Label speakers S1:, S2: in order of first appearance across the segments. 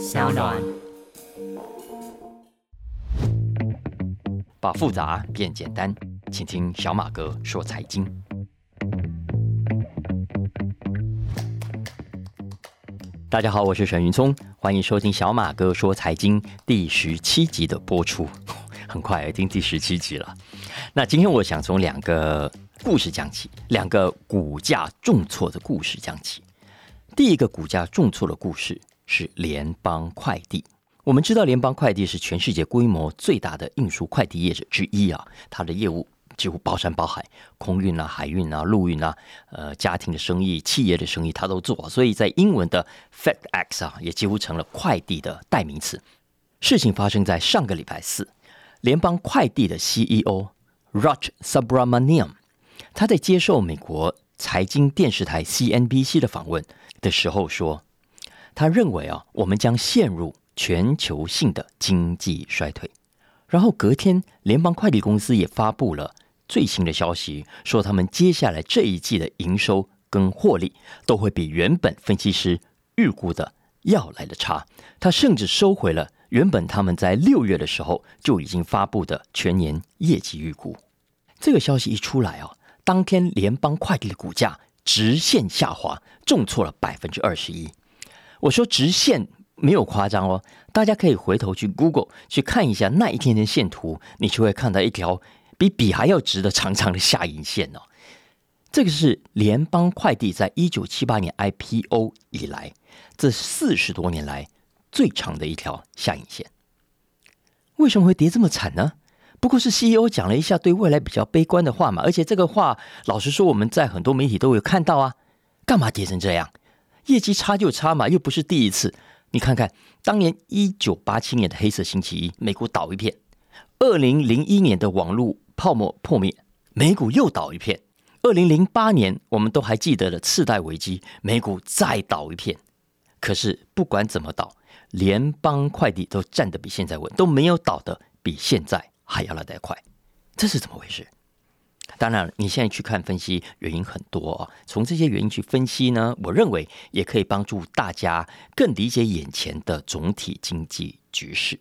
S1: 小暖。
S2: 把复杂变简单，请听小马哥说财经。大家好，我是沈云聪，欢迎收听小马哥说财经第十七集的播出。很快已经第十七集了。那今天我想从两个故事讲起，两个股价重挫的故事讲起。第一个股价重挫的故事是联邦快递。我们知道联邦快递是全世界规模最大的运输快递业者之一啊，它的业务几乎包山包海，空运啊、海运啊、陆运啊，呃，家庭的生意、企业的生意它都做，所以在英文的 FedEx 啊，也几乎成了快递的代名词。事情发生在上个礼拜四。联邦快递的 CEO Raj Subramaniam，他在接受美国财经电视台 CNBC 的访问的时候说，他认为啊，我们将陷入全球性的经济衰退。然后隔天，联邦快递公司也发布了最新的消息，说他们接下来这一季的营收跟获利都会比原本分析师预估的要来的差。他甚至收回了。原本他们在六月的时候就已经发布的全年业绩预估，这个消息一出来啊，当天联邦快递的股价直线下滑，重挫了百分之二十一。我说直线没有夸张哦，大家可以回头去 Google 去看一下那一天的线图，你就会看到一条比笔还要直的长长的下影线哦。这个是联邦快递在一九七八年 IPO 以来这四十多年来。最长的一条下影线，为什么会跌这么惨呢？不过是 CEO 讲了一下对未来比较悲观的话嘛，而且这个话老实说，我们在很多媒体都有看到啊。干嘛跌成这样？业绩差就差嘛，又不是第一次。你看看当年一九八七年的黑色星期一，美股倒一片；二零零一年的网络泡沫破灭，美股又倒一片；二零零八年我们都还记得的次贷危机，美股再倒一片。可是不管怎么倒。联邦快递都站得比现在稳，都没有倒的比现在还要来得快，这是怎么回事？当然，你现在去看分析，原因很多啊。从这些原因去分析呢，我认为也可以帮助大家更理解眼前的总体经济局势。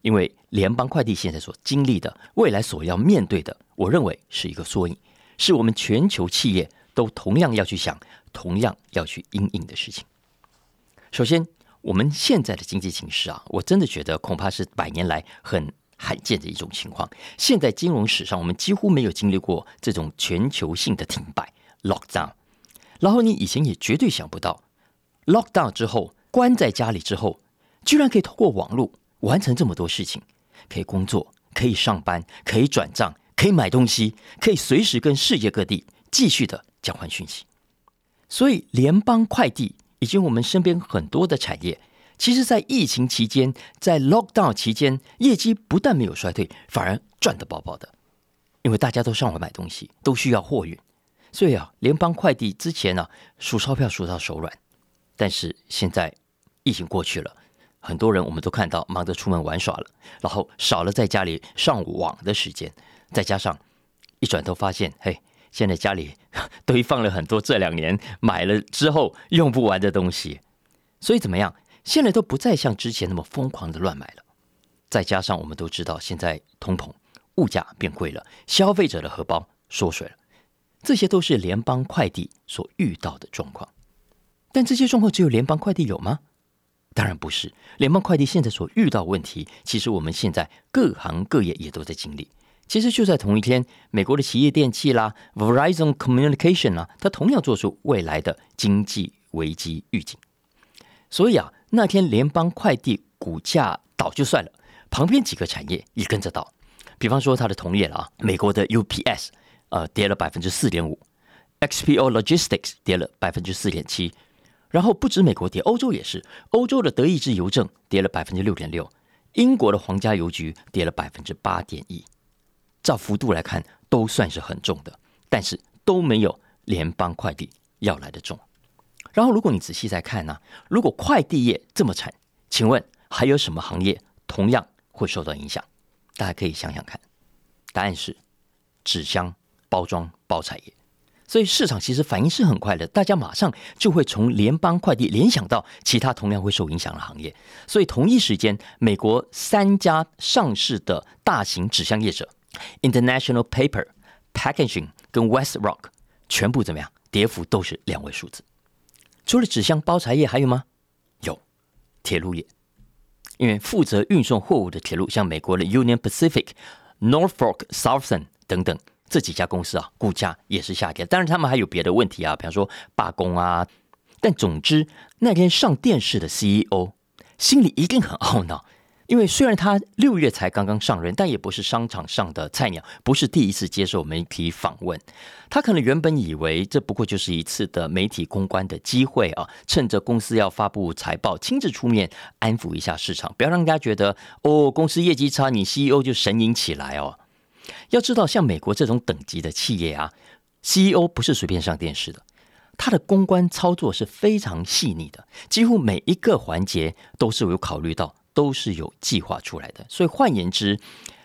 S2: 因为联邦快递现在所经历的，未来所要面对的，我认为是一个缩影，是我们全球企业都同样要去想、同样要去应应的事情。首先。我们现在的经济形势啊，我真的觉得恐怕是百年来很罕见的一种情况。现在金融史上，我们几乎没有经历过这种全球性的停摆 （lockdown）。然后你以前也绝对想不到，lockdown 之后关在家里之后，居然可以透过网络完成这么多事情，可以工作，可以上班，可以转账，可以买东西，可以随时跟世界各地继续的交换讯息。所以联邦快递。以及我们身边很多的产业，其实，在疫情期间，在 lockdown 期间，业绩不但没有衰退，反而赚得饱饱的。因为大家都上网买东西，都需要货运，所以啊，联邦快递之前呢数钞票数到手软，但是现在疫情过去了，很多人我们都看到忙着出门玩耍了，然后少了在家里上网的时间，再加上一转头发现，嘿。现在家里 堆放了很多这两年买了之后用不完的东西，所以怎么样？现在都不再像之前那么疯狂的乱买了。再加上我们都知道，现在通膨，物价变贵了，消费者的荷包缩水了，这些都是联邦快递所遇到的状况。但这些状况只有联邦快递有吗？当然不是。联邦快递现在所遇到问题，其实我们现在各行各业也都在经历。其实就在同一天，美国的企业电器啦，Verizon Communication 啊，它同样做出未来的经济危机预警。所以啊，那天联邦快递股价倒就算了，旁边几个产业也跟着倒。比方说它的同业了啊，美国的 UPS 呃跌了百分之四点五，XPO Logistics 跌了百分之四点七，然后不止美国跌，欧洲也是，欧洲的德意志邮政跌了百分之六点六，英国的皇家邮局跌了百分之八点一。照幅度来看，都算是很重的，但是都没有联邦快递要来的重。然后，如果你仔细再看呢，如果快递业这么惨，请问还有什么行业同样会受到影响？大家可以想想看，答案是纸箱包装包材业。所以市场其实反应是很快的，大家马上就会从联邦快递联想到其他同样会受影响的行业。所以同一时间，美国三家上市的大型纸箱业者 International Paper、Packaging 跟 Westrock 全部怎么样？跌幅都是两位数字。除了纸箱包材业，还有吗？有铁路业，因为负责运送货物的铁路，像美国的 Union Pacific、Norfolk Southern 等等。这几家公司啊，股价也是下跌。当然，他们还有别的问题啊，比方说罢工啊。但总之，那天上电视的 CEO 心里一定很懊恼，因为虽然他六月才刚刚上任，但也不是商场上的菜鸟，不是第一次接受媒体访问。他可能原本以为这不过就是一次的媒体公关的机会啊，趁着公司要发布财报，亲自出面安抚一下市场，不要让人家觉得哦，公司业绩差，你 CEO 就神隐起来哦。要知道，像美国这种等级的企业啊，CEO 不是随便上电视的，他的公关操作是非常细腻的，几乎每一个环节都是有考虑到，都是有计划出来的。所以换言之，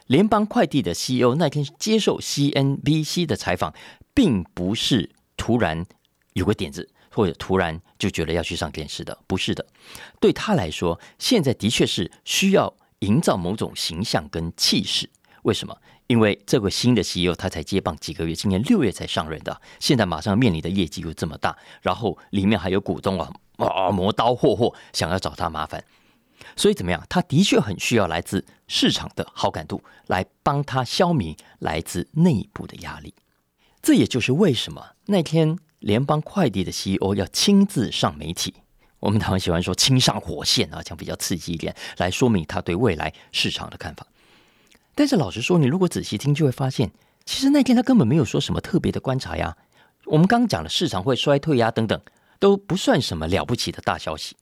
S2: 联邦快递的 CEO 那天接受 CNBC 的采访，并不是突然有个点子，或者突然就觉得要去上电视的，不是的。对他来说，现在的确是需要营造某种形象跟气势。为什么？因为这个新的 CEO 他才接棒几个月，今年六月才上任的，现在马上面临的业绩又这么大，然后里面还有股东啊啊磨刀霍霍，想要找他麻烦，所以怎么样？他的确很需要来自市场的好感度，来帮他消弭来自内部的压力。这也就是为什么那天联邦快递的 CEO 要亲自上媒体，我们台湾喜欢说亲上火线啊，这样比较刺激一点，来说明他对未来市场的看法。但是老实说，你如果仔细听，就会发现，其实那天他根本没有说什么特别的观察呀。我们刚讲了市场会衰退呀，等等，都不算什么了不起的大消息。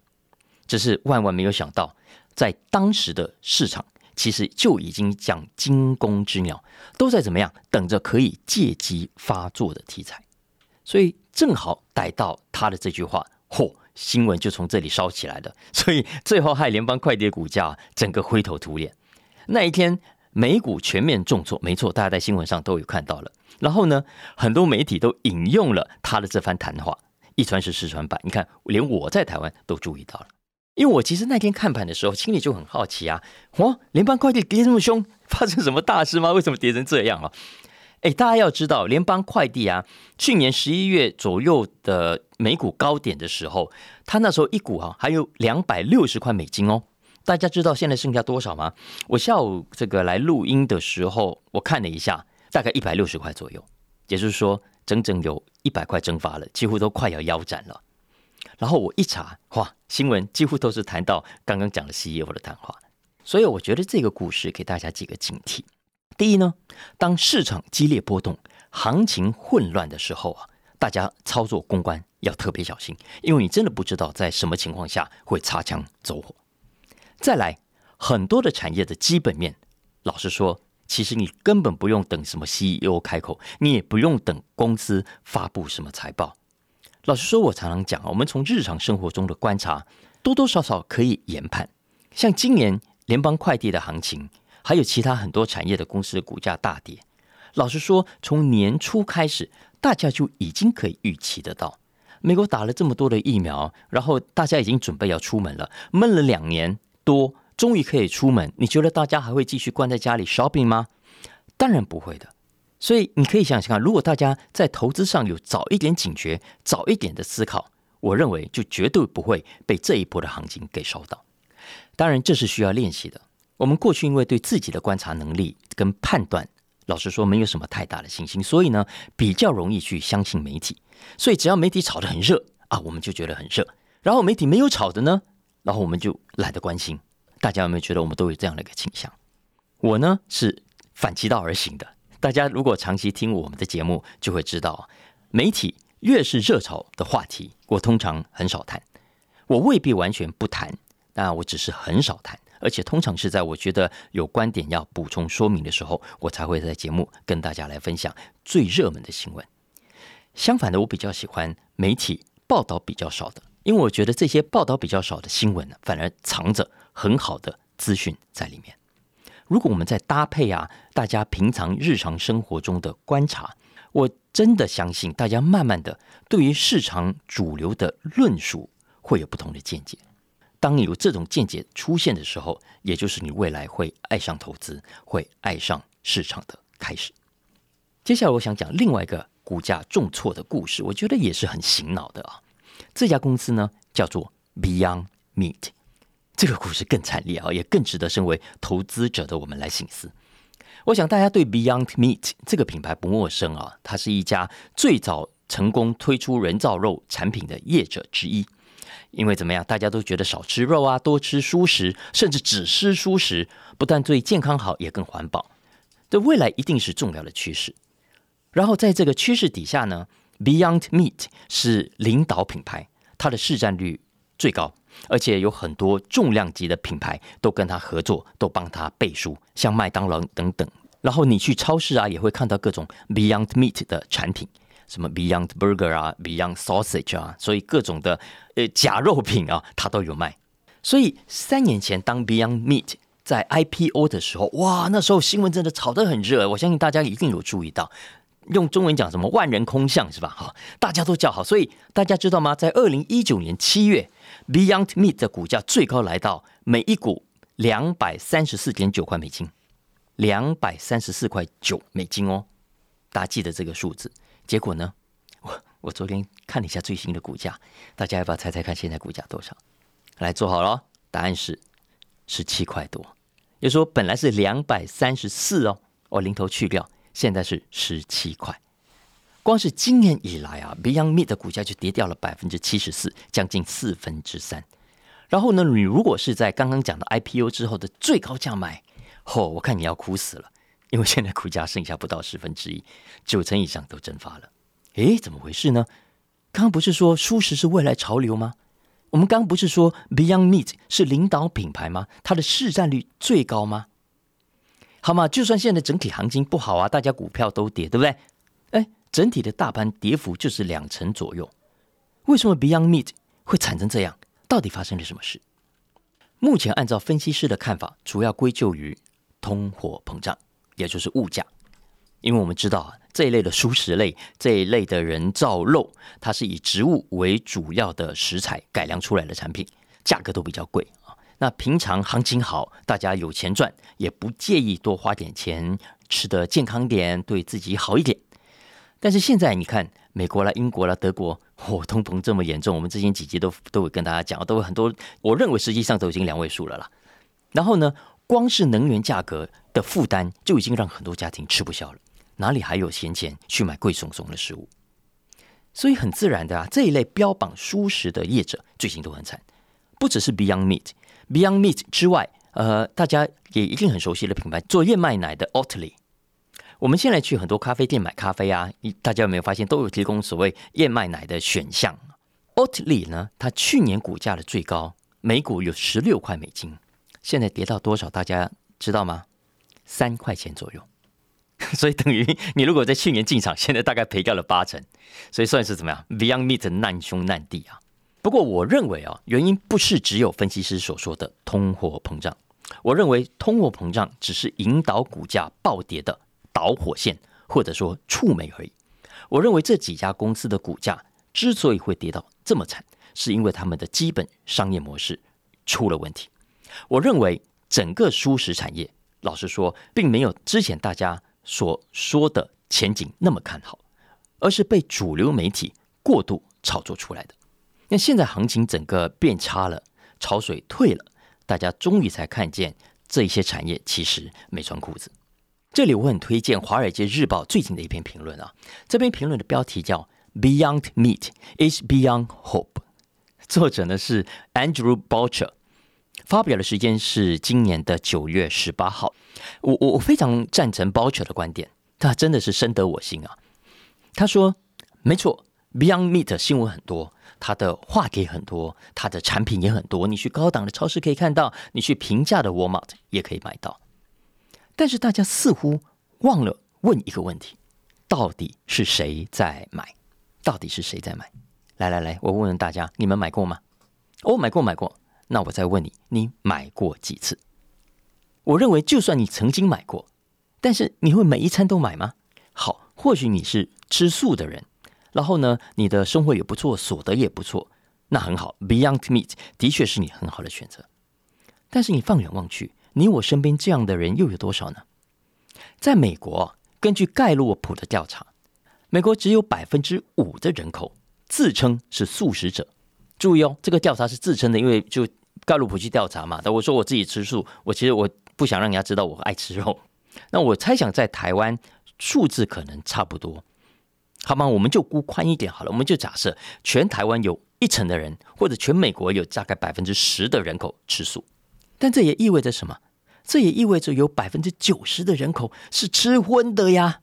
S2: 只是万万没有想到，在当时的市场，其实就已经讲惊弓之鸟，都在怎么样等着可以借机发作的题材。所以正好逮到他的这句话，嚯，新闻就从这里烧起来了。所以最后害联邦快递的股价整个灰头土脸。那一天。美股全面重挫，没错，大家在新闻上都有看到了。然后呢，很多媒体都引用了他的这番谈话，一传十，十传百。你看，连我在台湾都注意到了。因为我其实那天看盘的时候，心里就很好奇啊，哇，联邦快递跌这么凶，发生什么大事吗？为什么跌成这样啊？哎，大家要知道，联邦快递啊，去年十一月左右的美股高点的时候，它那时候一股啊还有两百六十块美金哦。大家知道现在剩下多少吗？我下午这个来录音的时候，我看了一下，大概一百六十块左右，也就是说，整整有一百块蒸发了，几乎都快要腰斩了。然后我一查，哇，新闻几乎都是谈到刚刚讲的 CEO 的谈话，所以我觉得这个故事给大家几个警惕。第一呢，当市场激烈波动、行情混乱的时候啊，大家操作公关要特别小心，因为你真的不知道在什么情况下会擦枪走火。再来，很多的产业的基本面，老实说，其实你根本不用等什么 CEO 开口，你也不用等公司发布什么财报。老实说，我常常讲啊我们从日常生活中的观察，多多少少可以研判。像今年联邦快递的行情，还有其他很多产业的公司的股价大跌。老实说，从年初开始，大家就已经可以预期得到，美国打了这么多的疫苗，然后大家已经准备要出门了，闷了两年。多终于可以出门，你觉得大家还会继续关在家里 shopping 吗？当然不会的。所以你可以想想看，如果大家在投资上有早一点警觉、早一点的思考，我认为就绝对不会被这一波的行情给烧到。当然，这是需要练习的。我们过去因为对自己的观察能力跟判断，老实说没有什么太大的信心，所以呢比较容易去相信媒体。所以只要媒体炒得很热啊，我们就觉得很热。然后媒体没有炒的呢？然后我们就懒得关心，大家有没有觉得我们都有这样的一个倾向？我呢是反其道而行的。大家如果长期听我们的节目，就会知道，媒体越是热潮的话题，我通常很少谈。我未必完全不谈，但我只是很少谈，而且通常是在我觉得有观点要补充说明的时候，我才会在节目跟大家来分享最热门的新闻。相反的，我比较喜欢媒体报道比较少的。因为我觉得这些报道比较少的新闻呢，反而藏着很好的资讯在里面。如果我们再搭配啊，大家平常日常生活中的观察，我真的相信大家慢慢的对于市场主流的论述会有不同的见解。当你有这种见解出现的时候，也就是你未来会爱上投资、会爱上市场的开始。接下来，我想讲另外一个股价重挫的故事，我觉得也是很醒脑的啊。这家公司呢叫做 Beyond Meat，这个故事更惨烈啊，也更值得身为投资者的我们来醒思。我想大家对 Beyond Meat 这个品牌不陌生啊，它是一家最早成功推出人造肉产品的业者之一。因为怎么样，大家都觉得少吃肉啊，多吃蔬食，甚至只吃蔬食，不但对健康好，也更环保。这未来一定是重要的趋势。然后在这个趋势底下呢，Beyond Meat 是领导品牌，它的市占率最高，而且有很多重量级的品牌都跟他合作，都帮他背书，像麦当劳等等。然后你去超市啊，也会看到各种 Beyond Meat 的产品。什么 Beyond Burger 啊，Beyond Sausage 啊，所以各种的呃假肉品啊，他都有卖。所以三年前当 Beyond Meat 在 IPO 的时候，哇，那时候新闻真的炒得很热。我相信大家一定有注意到，用中文讲什么万人空巷是吧？哈，大家都叫好。所以大家知道吗？在二零一九年七月，Beyond Meat 的股价最高来到每一股两百三十四点九块美金，两百三十四块九美金哦。大家记得这个数字。结果呢？我我昨天看了一下最新的股价，大家要不要猜猜看现在股价多少？来做好了，答案是十七块多。就说本来是两百三十四哦，我零头去掉，现在是十七块。光是今年以来啊，Beyond Meat 的股价就跌掉了百分之七十四，将近四分之三。然后呢，你如果是在刚刚讲的 IPO 之后的最高价买，哦，我看你要哭死了。因为现在股价剩下不到十分之一，九成以上都蒸发了。诶，怎么回事呢？刚刚不是说舒食是未来潮流吗？我们刚不是说 Beyond Meat 是领导品牌吗？它的市占率最高吗？好嘛，就算现在整体行情不好啊，大家股票都跌，对不对？哎，整体的大盘跌幅就是两成左右。为什么 Beyond Meat 会产生这样？到底发生了什么事？目前按照分析师的看法，主要归咎于通货膨胀。也就是物价，因为我们知道啊，这一类的蔬食类、这一类的人造肉，它是以植物为主要的食材改良出来的产品，价格都比较贵啊。那平常行情好，大家有钱赚，也不介意多花点钱，吃的健康点，对自己好一点。但是现在你看，美国啦、英国啦、德国，哦，通膨这么严重，我们之前几集都都会跟大家讲，都有很多，我认为实际上都已经两位数了啦。然后呢？光是能源价格的负担就已经让很多家庭吃不消了，哪里还有闲钱去买贵松松的食物？所以很自然的啊，这一类标榜舒食的业者最近都很惨，不只是 Beyond Meat，Beyond Meat 之外，呃，大家也一定很熟悉的品牌做燕麦奶的 Oatly。我们现在去很多咖啡店买咖啡啊，大家有没有发现都有提供所谓燕麦奶的选项？Oatly 呢，它去年股价的最高每股有十六块美金。现在跌到多少？大家知道吗？三块钱左右，所以等于你如果在去年进场，现在大概赔掉了八成，所以算是怎么样？Beyond Meat 难兄难弟啊！不过我认为啊，原因不是只有分析师所说的通货膨胀，我认为通货膨胀只是引导股价暴跌的导火线，或者说触媒而已。我认为这几家公司的股价之所以会跌到这么惨，是因为他们的基本商业模式出了问题。我认为整个舒食产业，老实说，并没有之前大家所说的前景那么看好，而是被主流媒体过度炒作出来的。那现在行情整个变差了，潮水退了，大家终于才看见这些产业其实没穿裤子。这里我很推荐《华尔街日报》最近的一篇评论啊，这篇评论的标题叫 “Beyond Meat is Beyond Hope”，作者呢是 Andrew Boucher。发表的时间是今年的九月十八号。我我我非常赞成 Boucher 的观点，他真的是深得我心啊。他说：“没错，Beyond Meat 新闻很多，他的话题很多，他的产品也很多。你去高档的超市可以看到，你去平价的 Walmart 也可以买到。但是大家似乎忘了问一个问题：到底是谁在买？到底是谁在买？来来来，我问问大家，你们买过吗？我买过，买过。”那我再问你，你买过几次？我认为，就算你曾经买过，但是你会每一餐都买吗？好，或许你是吃素的人，然后呢，你的生活也不错，所得也不错，那很好。Beyond Meat 的确是你很好的选择。但是你放眼望去，你我身边这样的人又有多少呢？在美国，根据盖洛普的调查，美国只有百分之五的人口自称是素食者。注意哦，这个调查是自称的，因为就盖洛普去调查嘛。但我说我自己吃素，我其实我不想让人家知道我爱吃肉。那我猜想在台湾数字可能差不多，好吗？我们就估宽一点好了，我们就假设全台湾有一成的人，或者全美国有大概百分之十的人口吃素，但这也意味着什么？这也意味着有百分之九十的人口是吃荤的呀。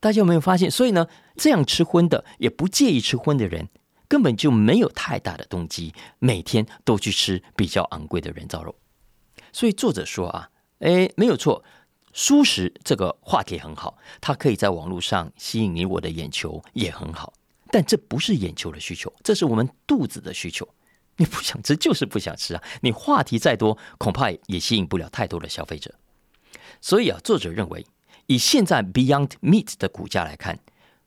S2: 大家有没有发现？所以呢，这样吃荤的也不介意吃荤的人，根本就没有太大的动机每天都去吃比较昂贵的人造肉。所以作者说啊，哎，没有错。素食这个话题很好，它可以在网络上吸引你我的眼球，也很好。但这不是眼球的需求，这是我们肚子的需求。你不想吃就是不想吃啊！你话题再多，恐怕也吸引不了太多的消费者。所以啊，作者认为，以现在 Beyond Meat 的股价来看。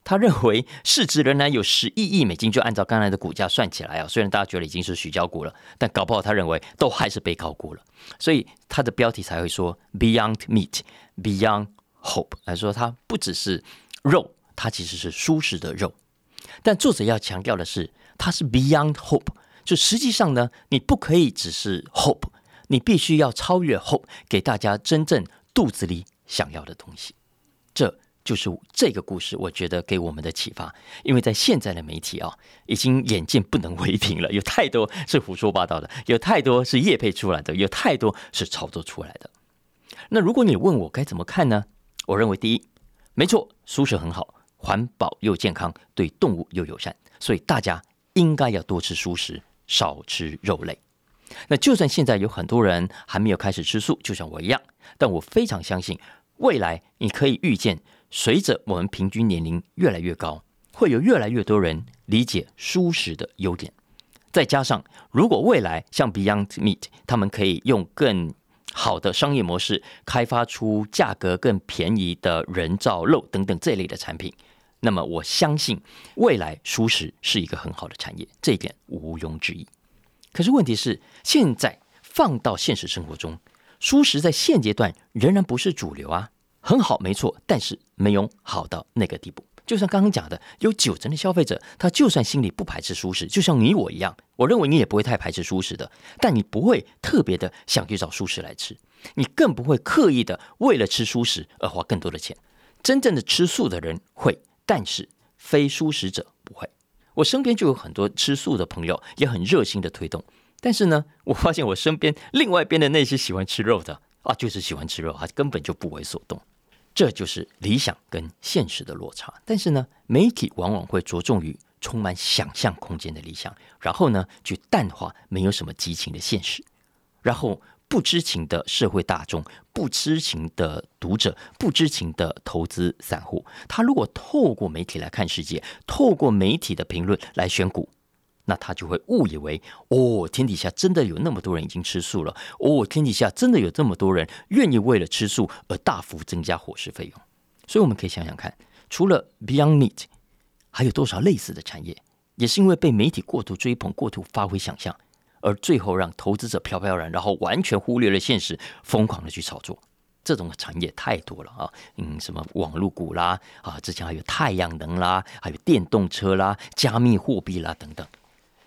S2: 他认为市值仍然有十一亿美金，就按照刚才的股价算起来啊，虽然大家觉得已经是许交股了，但搞不好他认为都还是被高估了，所以他的标题才会说 Beyond Meat, Beyond Hope，来说它不只是肉，它其实是舒适的肉。但作者要强调的是，它是 Beyond Hope，就实际上呢，你不可以只是 Hope，你必须要超越 Hope，给大家真正肚子里想要的东西。这。就是这个故事，我觉得给我们的启发，因为在现在的媒体啊，已经眼见不能为凭了，有太多是胡说八道的，有太多是叶配出来的，有太多是炒作出来的。那如果你问我该怎么看呢？我认为第一，没错，素食很好，环保又健康，对动物又友善，所以大家应该要多吃素食，少吃肉类。那就算现在有很多人还没有开始吃素，就像我一样，但我非常相信，未来你可以预见。随着我们平均年龄越来越高，会有越来越多人理解素食的优点。再加上，如果未来像 Beyond Meat，他们可以用更好的商业模式开发出价格更便宜的人造肉等等这类的产品，那么我相信未来舒适是一个很好的产业，这一点毋庸置疑。可是问题是，现在放到现实生活中，舒适在现阶段仍然不是主流啊。很好，没错，但是没有好到那个地步。就像刚刚讲的，有九成的消费者，他就算心里不排斥舒适，就像你我一样，我认为你也不会太排斥舒适的，但你不会特别的想去找舒适来吃，你更不会刻意的为了吃舒适而花更多的钱。真正的吃素的人会，但是非舒适者不会。我身边就有很多吃素的朋友，也很热心的推动，但是呢，我发现我身边另外一边的那些喜欢吃肉的。啊，就是喜欢吃肉，他根本就不为所动，这就是理想跟现实的落差。但是呢，媒体往往会着重于充满想象空间的理想，然后呢，去淡化没有什么激情的现实。然后不知情的社会大众、不知情的读者、不知情的投资散户，他如果透过媒体来看世界，透过媒体的评论来选股。那他就会误以为哦，天底下真的有那么多人已经吃素了哦，天底下真的有这么多人愿意为了吃素而大幅增加伙食费用。所以我们可以想想看，除了 Beyond Meat，还有多少类似的产业，也是因为被媒体过度追捧、过度发挥想象，而最后让投资者飘飘然，然后完全忽略了现实，疯狂的去炒作。这种产业太多了啊，嗯，什么网络股啦，啊，之前还有太阳能啦，还有电动车啦，加密货币啦等等。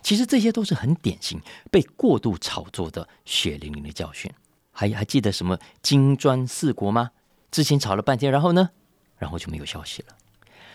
S2: 其实这些都是很典型被过度炒作的血淋淋的教训。还还记得什么金砖四国吗？之前炒了半天，然后呢，然后就没有消息了。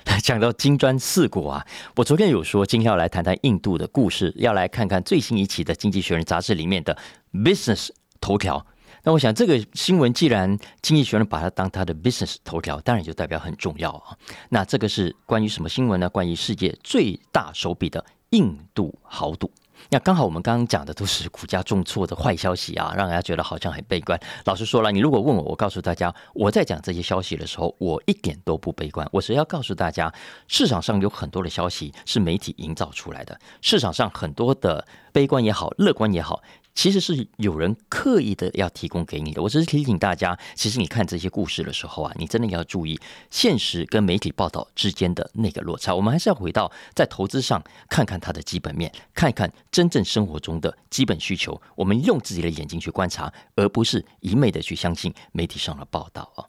S2: 讲到金砖四国啊，我昨天有说今天要来谈谈印度的故事，要来看看最新一期的《经济学人》杂志里面的 Business 头条。那我想这个新闻既然《经济学人》把它当它的 Business 头条，当然就代表很重要啊。那这个是关于什么新闻呢？关于世界最大手笔的。印度豪赌，那刚好我们刚刚讲的都是股价重挫的坏消息啊，让人家觉得好像很悲观。老实说了，你如果问我，我告诉大家，我在讲这些消息的时候，我一点都不悲观。我是要告诉大家，市场上有很多的消息是媒体营造出来的，市场上很多的悲观也好，乐观也好，其实是有人刻意的要提供给你的。我只是提醒大家，其实你看这些故事的时候啊，你真的要注意现实跟媒体报道之间的那个落差。我们还是要回到在投资上看看它的基本面，看一看真正生活中的基本需求。我们用自己的眼睛去观察，而不是一昧的去相信媒体上的报道啊。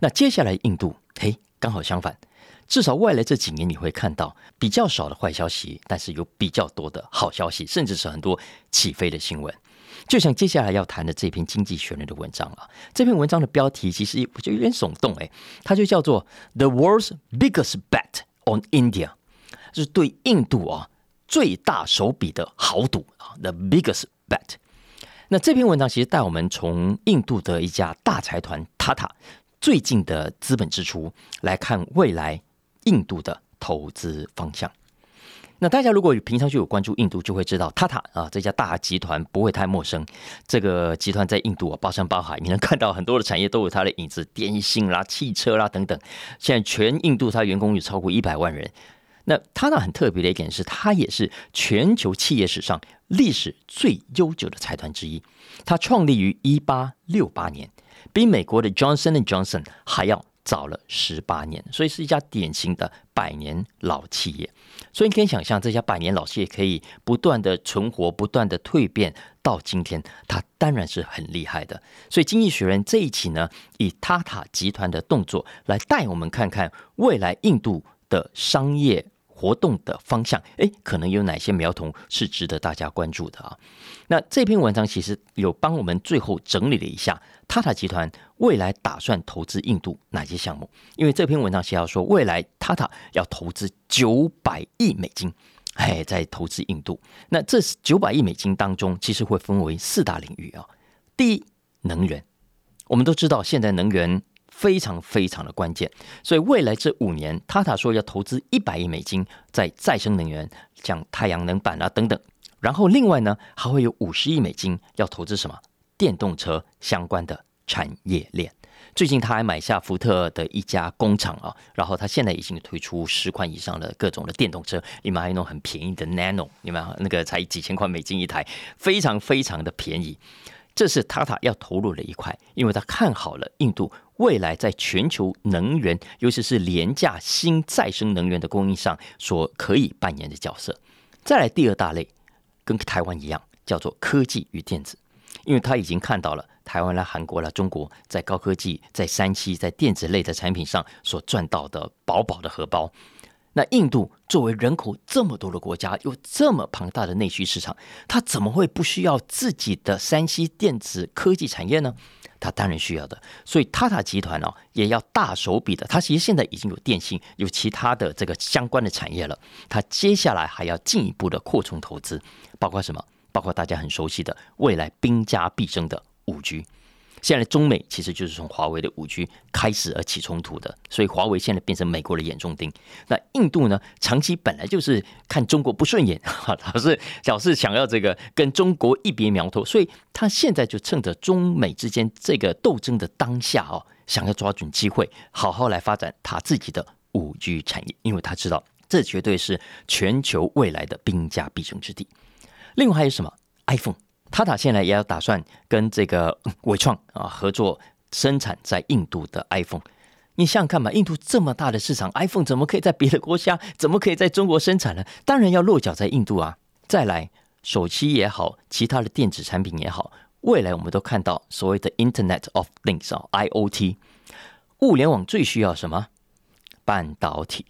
S2: 那接下来印度，嘿，刚好相反。至少未来这几年你会看到比较少的坏消息，但是有比较多的好消息，甚至是很多起飞的新闻。就像接下来要谈的这篇《经济学人》的文章啊，这篇文章的标题其实我觉得有点耸动哎，它就叫做 “The World's Biggest Bet on India”，就是对印度啊最大手笔的豪赌啊，“The Biggest Bet”。那这篇文章其实带我们从印度的一家大财团塔塔最近的资本支出来看未来。印度的投资方向。那大家如果平常就有关注印度，就会知道塔塔啊这家大集团不会太陌生。这个集团在印度啊，包山包海，你能看到很多的产业都有它的影子，电信啦、汽车啦等等。现在全印度它员工有超过一百万人。那塔塔很特别的一点是，它也是全球企业史上历史最悠久的财团之一。它创立于一八六八年，比美国的 Johnson and Johnson 还要。早了十八年，所以是一家典型的百年老企业。所以你可以想象，这家百年老企业可以不断的存活、不断的蜕变，到今天，它当然是很厉害的。所以《经济学人》这一期呢，以塔塔集团的动作来带我们看看未来印度的商业。活动的方向，哎，可能有哪些苗头是值得大家关注的啊？那这篇文章其实有帮我们最后整理了一下，塔塔集团未来打算投资印度哪些项目？因为这篇文章写到说，未来塔塔要投资九百亿美金，哎，在投资印度。那这九百亿美金当中，其实会分为四大领域啊。第一，能源，我们都知道现在能源。非常非常的关键，所以未来这五年，塔塔说要投资一百亿美金在再生能源，像太阳能板啊等等。然后另外呢，还会有五十亿美金要投资什么电动车相关的产业链。最近他还买下福特的一家工厂啊，然后他现在已经推出十款以上的各种的电动车，里面还有那种很便宜的 Nano，你们那个才几千块美金一台，非常非常的便宜。这是塔塔要投入的一块，因为他看好了印度未来在全球能源，尤其是廉价新再生能源的供应上所可以扮演的角色。再来第二大类，跟台湾一样，叫做科技与电子，因为他已经看到了台湾啦、韩国啦、中国在高科技、在三期、在电子类的产品上所赚到的饱饱的荷包。那印度作为人口这么多的国家，有这么庞大的内需市场，它怎么会不需要自己的山西电子科技产业呢？它当然需要的。所以塔塔集团哦，也要大手笔的。它其实现在已经有电信，有其他的这个相关的产业了。它接下来还要进一步的扩充投资，包括什么？包括大家很熟悉的未来兵家必争的五 G。现在中美其实就是从华为的五 G 开始而起冲突的，所以华为现在变成美国的眼中钉。那印度呢，长期本来就是看中国不顺眼，老是老是想要这个跟中国一别苗头，所以他现在就趁着中美之间这个斗争的当下哦，想要抓准机会，好好来发展他自己的五 G 产业，因为他知道这绝对是全球未来的兵家必争之地。另外还有什么 iPhone？塔塔现在也要打算跟这个 伟创啊合作生产在印度的 iPhone。你想想看嘛，印度这么大的市场，iPhone 怎么可以在别的国家，怎么可以在中国生产呢？当然要落脚在印度啊。再来，手机也好，其他的电子产品也好，未来我们都看到所谓的 Internet of Things 啊，IOT，物联网最需要什么？半导体。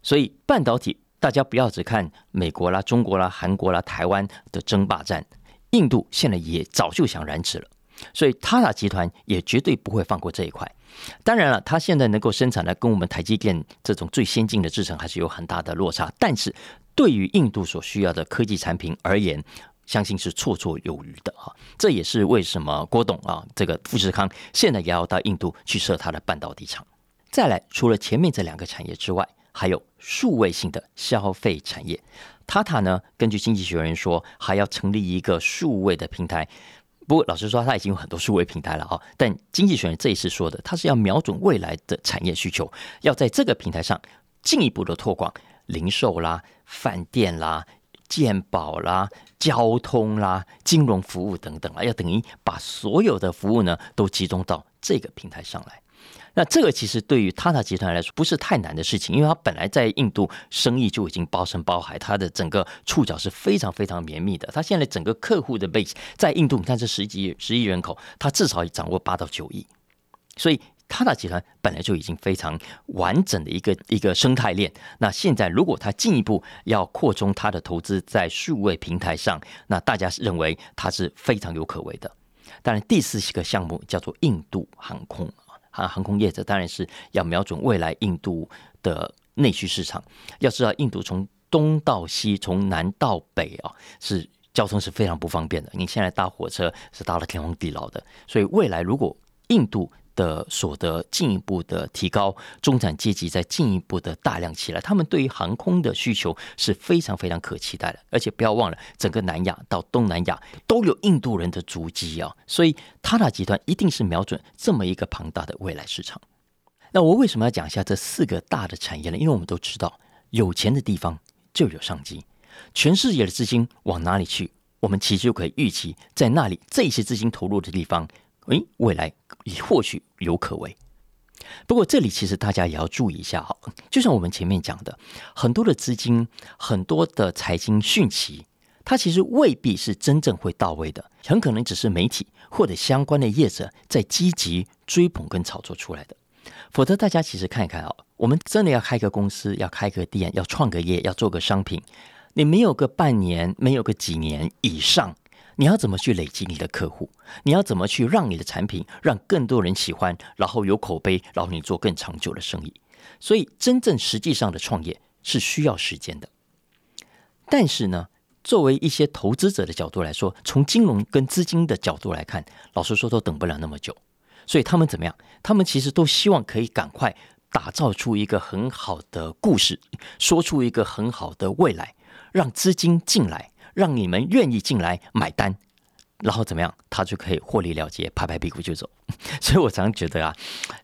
S2: 所以半导体，大家不要只看美国啦、中国啦、韩国啦、台湾的争霸战。印度现在也早就想染指了，所以塔塔集团也绝对不会放过这一块。当然了，它现在能够生产的跟我们台积电这种最先进的制程还是有很大的落差，但是对于印度所需要的科技产品而言，相信是绰绰有余的哈。这也是为什么郭董啊，这个富士康现在也要到印度去设它的半导体厂。再来，除了前面这两个产业之外，还有数位性的消费产业。塔塔呢？根据经济学人说，还要成立一个数位的平台。不过，老实说，他已经有很多数位平台了啊。但经济学人这一次说的，他是要瞄准未来的产业需求，要在这个平台上进一步的拓广零售啦、饭店啦、健保啦、交通啦、金融服务等等啊，要等于把所有的服务呢都集中到这个平台上来。那这个其实对于塔塔集团来说不是太难的事情，因为它本来在印度生意就已经包山包海，它的整个触角是非常非常绵密的。它现在整个客户的 base 在印度，你看这十几十亿人口，它至少掌握八到九亿，所以塔塔集团本来就已经非常完整的一个一个生态链。那现在如果它进一步要扩充它的投资在数位平台上，那大家认为它是非常有可为的。当然，第四个项目叫做印度航空。啊，航空业者当然是要瞄准未来印度的内需市场。要知道，印度从东到西，从南到北啊，是交通是非常不方便的。你现在搭火车是搭了天荒地老的，所以未来如果印度，的所得进一步的提高，中产阶级在进一步的大量起来，他们对于航空的需求是非常非常可期待的。而且不要忘了，整个南亚到东南亚都有印度人的足迹啊，所以塔塔集团一定是瞄准这么一个庞大的未来市场。那我为什么要讲一下这四个大的产业呢？因为我们都知道，有钱的地方就有商机，全世界的资金往哪里去，我们其实就可以预期，在那里这些资金投入的地方。诶，未来或许有可为。不过这里其实大家也要注意一下哈，就像我们前面讲的，很多的资金、很多的财经讯息，它其实未必是真正会到位的，很可能只是媒体或者相关的业者在积极追捧跟炒作出来的。否则，大家其实看一看啊，我们真的要开个公司、要开个店、要创个业、要做个商品，你没有个半年，没有个几年以上。你要怎么去累积你的客户？你要怎么去让你的产品让更多人喜欢，然后有口碑，然后你做更长久的生意？所以，真正实际上的创业是需要时间的。但是呢，作为一些投资者的角度来说，从金融跟资金的角度来看，老实说都等不了那么久。所以他们怎么样？他们其实都希望可以赶快打造出一个很好的故事，说出一个很好的未来，让资金进来。让你们愿意进来买单，然后怎么样，他就可以获利了结，拍拍屁股就走。所以我常觉得啊，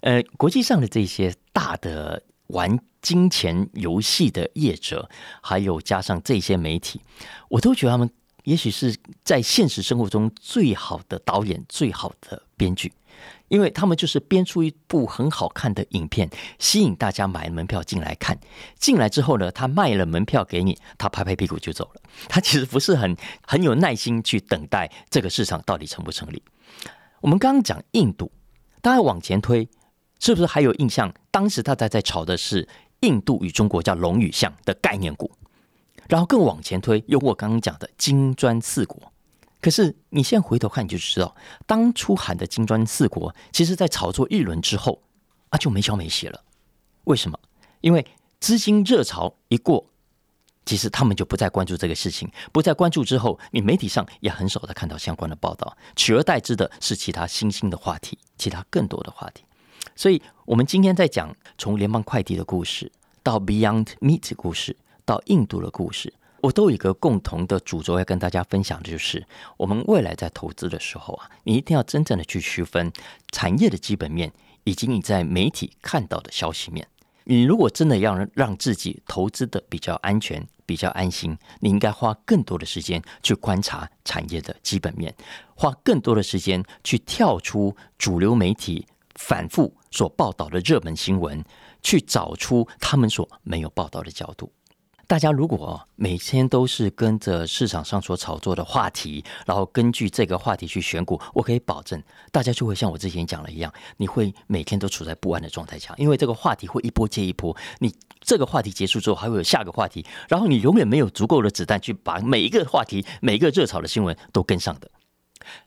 S2: 呃，国际上的这些大的玩金钱游戏的业者，还有加上这些媒体，我都觉得他们也许是在现实生活中最好的导演，最好的编剧。因为他们就是编出一部很好看的影片，吸引大家买门票进来看。进来之后呢，他卖了门票给你，他拍拍屁股就走了。他其实不是很很有耐心去等待这个市场到底成不成立。我们刚刚讲印度，大家往前推，是不是还有印象？当时大家在炒的是印度与中国叫龙与象的概念股，然后更往前推，有我刚刚讲的金砖四国。可是你现在回头看，你就知道，当初喊的金砖四国，其实在炒作一轮之后，啊就没消没息了。为什么？因为资金热潮一过，其实他们就不再关注这个事情，不再关注之后，你媒体上也很少的看到相关的报道，取而代之的是其他新兴的话题，其他更多的话题。所以，我们今天在讲从联邦快递的故事，到 Beyond Meat 故事，到印度的故事。我都有一个共同的主轴要跟大家分享的，就是我们未来在投资的时候啊，你一定要真正的去区分产业的基本面，以及你在媒体看到的消息面。你如果真的要让自己投资的比较安全、比较安心，你应该花更多的时间去观察产业的基本面，花更多的时间去跳出主流媒体反复所报道的热门新闻，去找出他们所没有报道的角度。大家如果每天都是跟着市场上所炒作的话题，然后根据这个话题去选股，我可以保证，大家就会像我之前讲的一样，你会每天都处在不安的状态下，因为这个话题会一波接一波，你这个话题结束之后还会有下个话题，然后你永远没有足够的子弹去把每一个话题、每一个热炒的新闻都跟上的。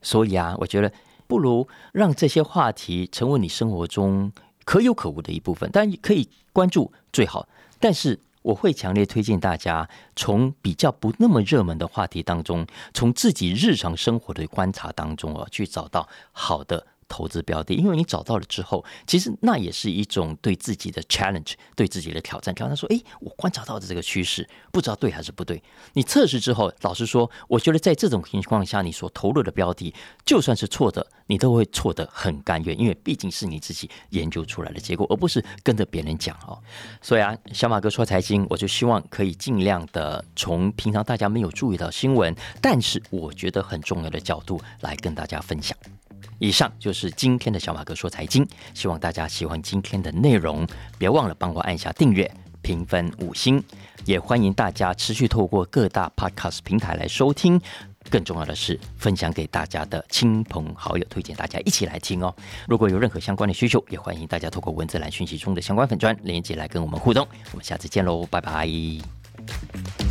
S2: 所以啊，我觉得不如让这些话题成为你生活中可有可无的一部分，但可以关注最好，但是。我会强烈推荐大家从比较不那么热门的话题当中，从自己日常生活的观察当中啊，去找到好的投资标的，因为你找到了之后，其实那也是一种对自己的 challenge，对自己的挑战。挑战说：“诶，我观察到的这个趋势，不知道对还是不对。”你测试之后，老实说，我觉得在这种情况下，你所投入的标的，就算是错的，你都会错得很甘愿，因为毕竟是你自己研究出来的结果，而不是跟着别人讲哦。所以啊，小马哥说财经，我就希望可以尽量的从平常大家没有注意到新闻，但是我觉得很重要的角度来跟大家分享。以上就是今天的小马哥说财经，希望大家喜欢今天的内容，别忘了帮我按下订阅、评分五星，也欢迎大家持续透过各大 Podcast 平台来收听。更重要的是，分享给大家的亲朋好友，推荐大家一起来听哦。如果有任何相关的需求，也欢迎大家透过文字栏讯息中的相关粉砖连接来跟我们互动。我们下次见喽，拜拜。